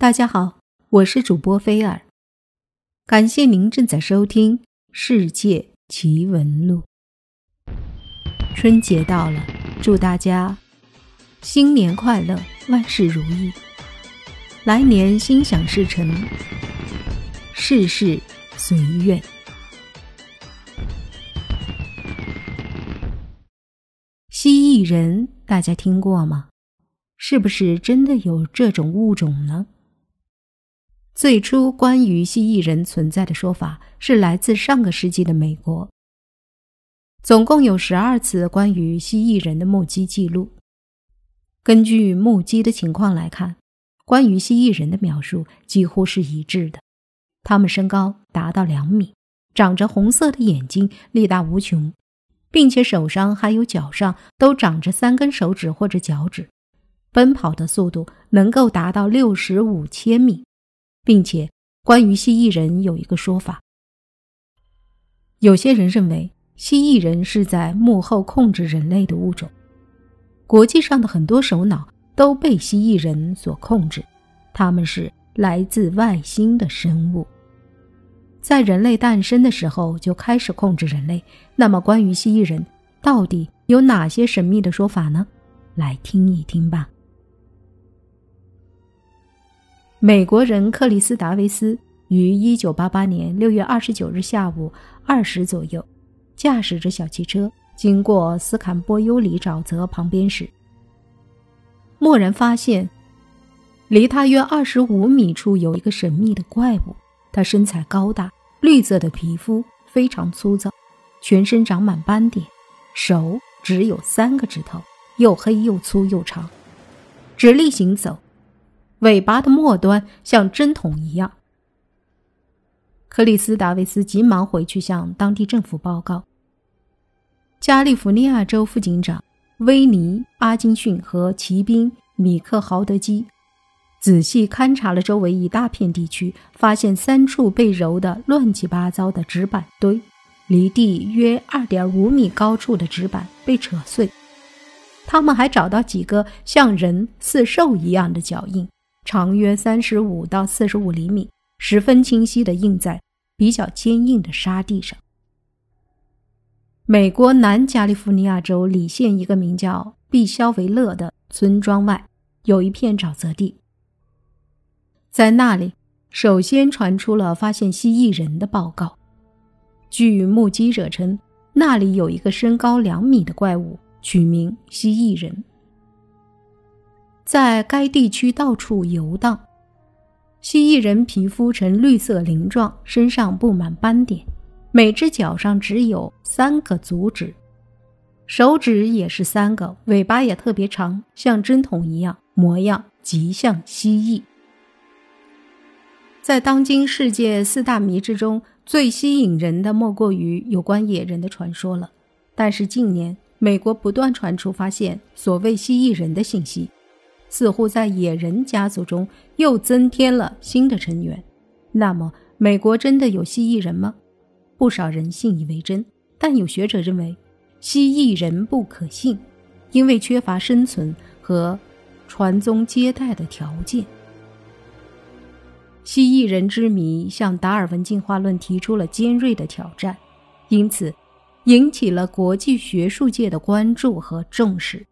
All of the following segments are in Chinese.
大家好，我是主播菲尔，感谢您正在收听《世界奇闻录》。春节到了，祝大家新年快乐，万事如意，来年心想事成，事事随愿。蜥蜴人，大家听过吗？是不是真的有这种物种呢？最初关于蜥蜴人存在的说法是来自上个世纪的美国。总共有十二次关于蜥蜴人的目击记录。根据目击的情况来看，关于蜥蜴人的描述几乎是一致的。他们身高达到两米，长着红色的眼睛，力大无穷，并且手上还有脚上都长着三根手指或者脚趾，奔跑的速度能够达到六十五千米。并且，关于蜥蜴人有一个说法。有些人认为蜥蜴人是在幕后控制人类的物种，国际上的很多首脑都被蜥蜴人所控制，他们是来自外星的生物，在人类诞生的时候就开始控制人类。那么，关于蜥蜴人到底有哪些神秘的说法呢？来听一听吧。美国人克里斯·达维斯于一九八八年六月二十九日下午二时左右，驾驶着小汽车经过斯坎波尤里沼泽旁边时，蓦然发现，离他约二十五米处有一个神秘的怪物。他身材高大，绿色的皮肤非常粗糙，全身长满斑点，手只有三个指头，又黑又粗又长，直立行走。尾巴的末端像针筒一样。克里斯·达维斯急忙回去向当地政府报告。加利福尼亚州副警长威尼·阿金逊和骑兵米克·豪德基仔细勘察了周围一大片地区，发现三处被揉得乱七八糟的纸板堆，离地约二点五米高处的纸板被扯碎。他们还找到几个像人似兽一样的脚印。长约三十五到四十五厘米，十分清晰地印在比较坚硬的沙地上。美国南加利福尼亚州里县一个名叫毕肖维勒的村庄外，有一片沼泽地。在那里，首先传出了发现蜥蜴人的报告。据目击者称，那里有一个身高两米的怪物，取名蜥蜴人。在该地区到处游荡。蜥蜴人皮肤呈绿色鳞状，身上布满斑点，每只脚上只有三个足趾，手指也是三个，尾巴也特别长，像针筒一样，模样极像蜥蜴。在当今世界四大谜之中，最吸引人的莫过于有关野人的传说了。但是近年，美国不断传出发现所谓蜥蜴人的信息。似乎在野人家族中又增添了新的成员。那么，美国真的有蜥蜴人吗？不少人信以为真，但有学者认为，蜥蜴人不可信，因为缺乏生存和传宗接代的条件。蜥蜴人之谜向达尔文进化论提出了尖锐的挑战，因此引起了国际学术界的关注和重视。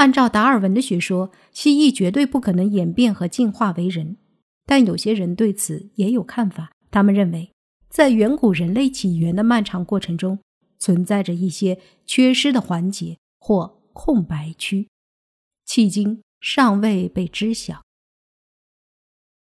按照达尔文的学说，蜥蜴绝对不可能演变和进化为人，但有些人对此也有看法。他们认为，在远古人类起源的漫长过程中，存在着一些缺失的环节或空白区，迄今尚未被知晓。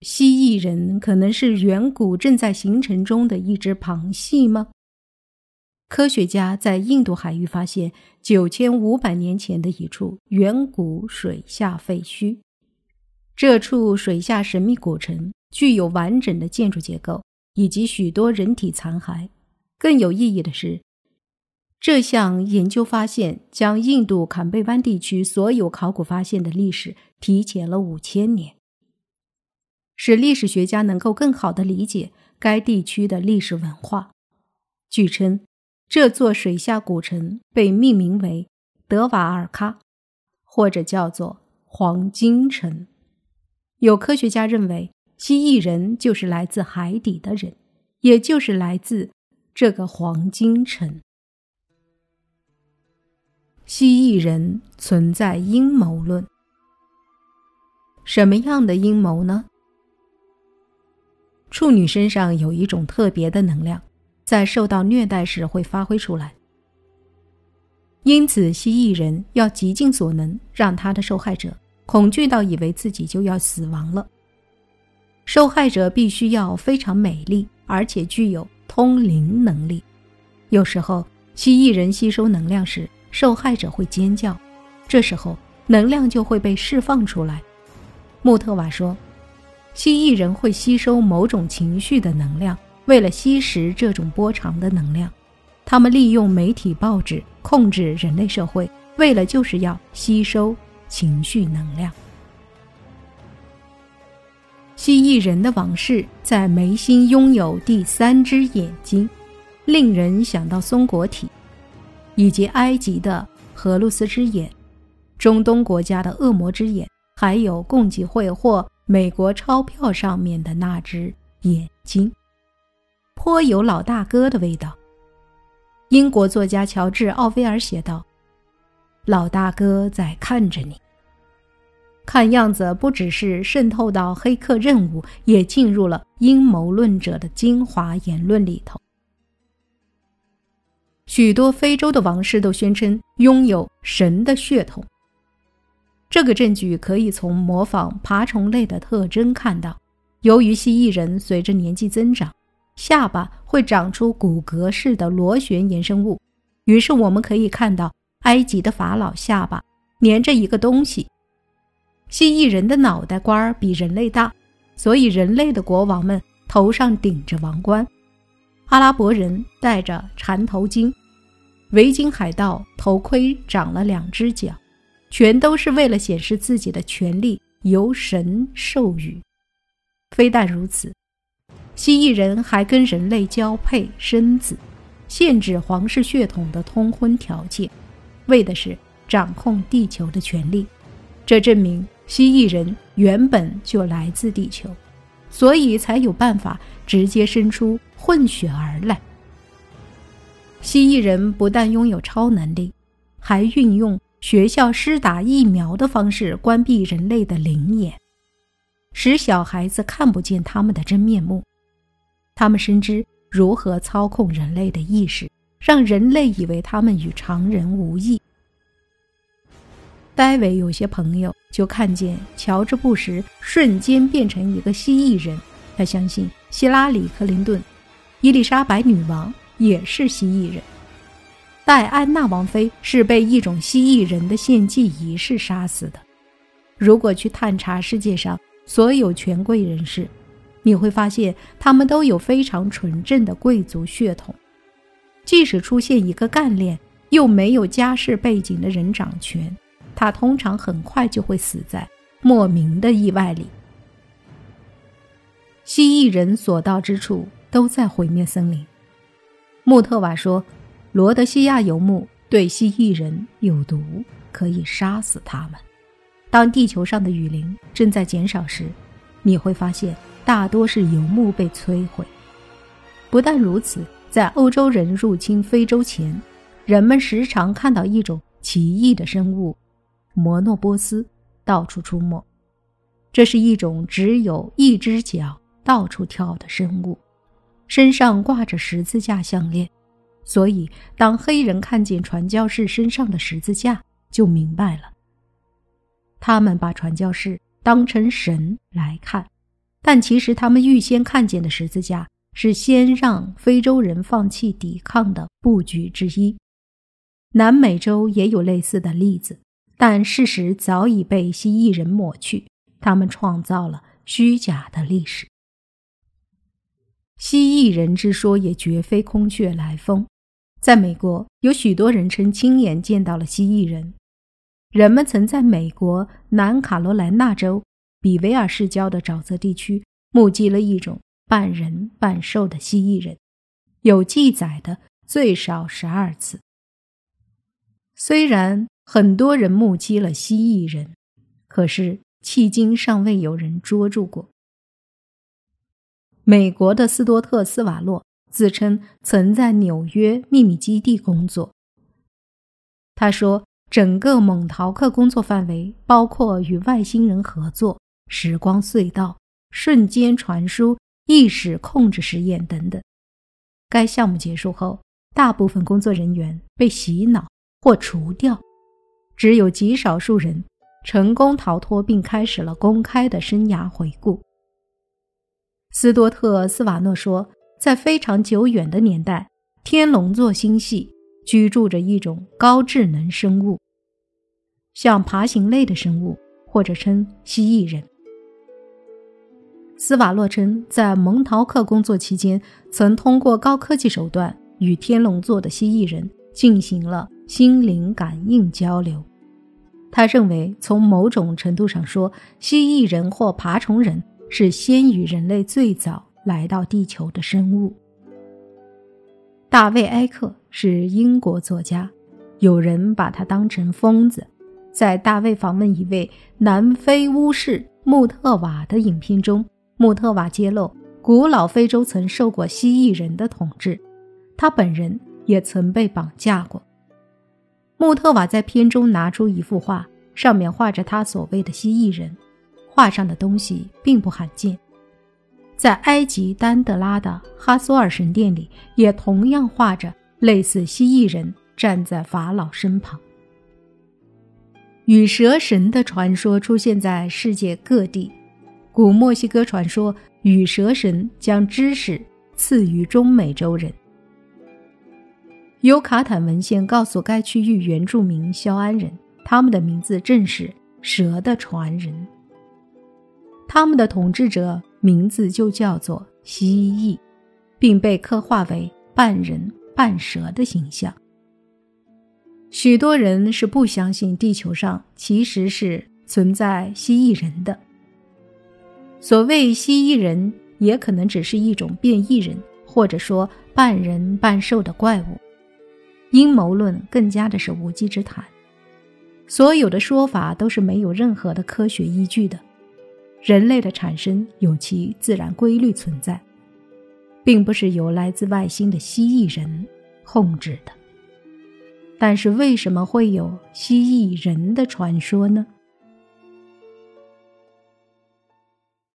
蜥蜴人可能是远古正在形成中的一只旁系吗？科学家在印度海域发现九千五百年前的一处远古水下废墟。这处水下神秘古城具有完整的建筑结构以及许多人体残骸。更有意义的是，这项研究发现将印度坎贝湾地区所有考古发现的历史提前了五千年，使历史学家能够更好地理解该地区的历史文化。据称。这座水下古城被命名为德瓦尔喀，或者叫做黄金城。有科学家认为，蜥蜴人就是来自海底的人，也就是来自这个黄金城。蜥蜴人存在阴谋论，什么样的阴谋呢？处女身上有一种特别的能量，在受到虐待时会发挥出来，因此蜥蜴人要极尽所能让他的受害者恐惧到以为自己就要死亡了。受害者必须要非常美丽，而且具有通灵能力。有时候，蜥蜴人吸收能量时，受害者会尖叫，这时候能量就会被释放出来。穆特瓦说，蜥蜴人会吸收某种情绪的能量，为了吸食这种波长的能量，他们利用媒体报纸控制人类社会，为了就是要吸收情绪能量。蜥蜴人的往事在眉心拥有第三只眼睛，令人想到松果体。以及埃及的荷鲁斯之眼，中东国家的恶魔之眼，还有共济会或美国钞票上面的那只眼睛，颇有老大哥的味道。英国作家乔治·奥威尔写道：“老大哥在看着你。”看样子，不只是渗透到黑客任务，也进入了阴谋论者的精华言论里头。许多非洲的王室都宣称拥有神的血统。这个证据可以从模仿爬虫类的特征看到。由于蜥蜴人随着年纪增长，下巴会长出骨骼式的螺旋衍生物，于是我们可以看到埃及的法老下巴连着一个东西。蜥蜴人的脑袋瓜比人类大，所以人类的国王们头上顶着王冠。阿拉伯人戴着缠头巾。维京海盗头盔长了两只脚，全都是为了显示自己的权力由神授予。非但如此，蜥蜴人还跟人类交配生子，限制皇室血统的通婚条件，为的是掌控地球的权利。这证明蜥蜴人原本就来自地球，所以才有办法直接生出混血儿来。蜥蜴人不但拥有超能力，还运用学校施打疫苗的方式关闭人类的灵眼，使小孩子看不见他们的真面目。他们深知如何操控人类的意识，让人类以为他们与常人无异。戴维有些朋友就看见乔治·布什瞬间变成一个蜥蜴人，他相信希拉里·克林顿、伊丽莎白女王。也是蜥蜴人。戴安娜王妃是被一种蜥蜴人的献祭仪式杀死的。如果去探查世界上所有权贵人士，你会发现他们都有非常纯正的贵族血统。即使出现一个干练又没有家世背景的人掌权，他通常很快就会死在莫名的意外里。蜥蜴人所到之处都在毁灭森林。穆特瓦说：“罗德西亚游牧对蜥蜴人有毒，可以杀死他们。当地球上的雨林正在减少时，你会发现大多是游牧被摧毁。不但如此，在欧洲人入侵非洲前，人们时常看到一种奇异的生物——摩诺波斯到处出没。这是一种只有一只脚、到处跳的生物。”身上挂着十字架项链，所以当黑人看见传教士身上的十字架，就明白了。他们把传教士当成神来看，但其实他们预先看见的十字架是先让非洲人放弃抵抗的布局之一。南美洲也有类似的例子，但事实早已被蜥蜴人抹去，他们创造了虚假的历史。蜥蜴人之说也绝非空穴来风，在美国有许多人称亲眼见到了蜥蜴人。人们曾在美国南卡罗来纳州比维尔市郊的沼泽地区目击了一种半人半兽的蜥蜴人，有记载的最少十二次。虽然很多人目击了蜥蜴人，可是迄今尚未有人捉住过。美国的斯多特·斯瓦洛自称曾在纽约秘密基地工作。他说，整个蒙陶克工作范围包括与外星人合作、时光隧道、瞬间传输、意识控制实验等等。该项目结束后，大部分工作人员被洗脑或除掉，只有极少数人成功逃脱，并开始了公开的生涯回顾。斯多特·斯瓦诺说，在非常久远的年代，天龙座星系居住着一种高智能生物，像爬行类的生物，或者称蜥蜴人。斯瓦洛称，在蒙陶克工作期间，曾通过高科技手段与天龙座的蜥蜴人进行了心灵感应交流。他认为，从某种程度上说，蜥蜴人或爬虫人是先于人类最早来到地球的生物。大卫·埃克是英国作家，有人把他当成疯子。在大卫访问一位南非巫师穆特瓦的影片中。穆特瓦揭露，古老非洲曾受过蜥蜴人的统治，他本人也曾被绑架过。穆特瓦在片中拿出一幅画，上面画着他所谓的蜥蜴人，画上的东西并不罕见，在埃及丹德拉的哈索尔神殿里，也同样画着类似蜥蜴人站在法老身旁。与蛇神的传说出现在世界各地。古墨西哥传说，羽蛇神将知识赐予中美洲人。尤卡坦文献告诉该区域原住民肖安人，他们的名字正是蛇的传人。他们的统治者名字就叫做蜥蜴，并被刻画为半人半蛇的形象。许多人是不相信地球上其实是存在蜥蜴人的。所谓蜥蜴人，也可能只是一种变异人，或者说半人半兽的怪物。阴谋论更加的是无稽之谈。所有的说法都是没有任何的科学依据的。人类的产生有其自然规律存在，并不是由来自外星的蜥蜴人控制的。但是为什么会有蜥蜴人的传说呢？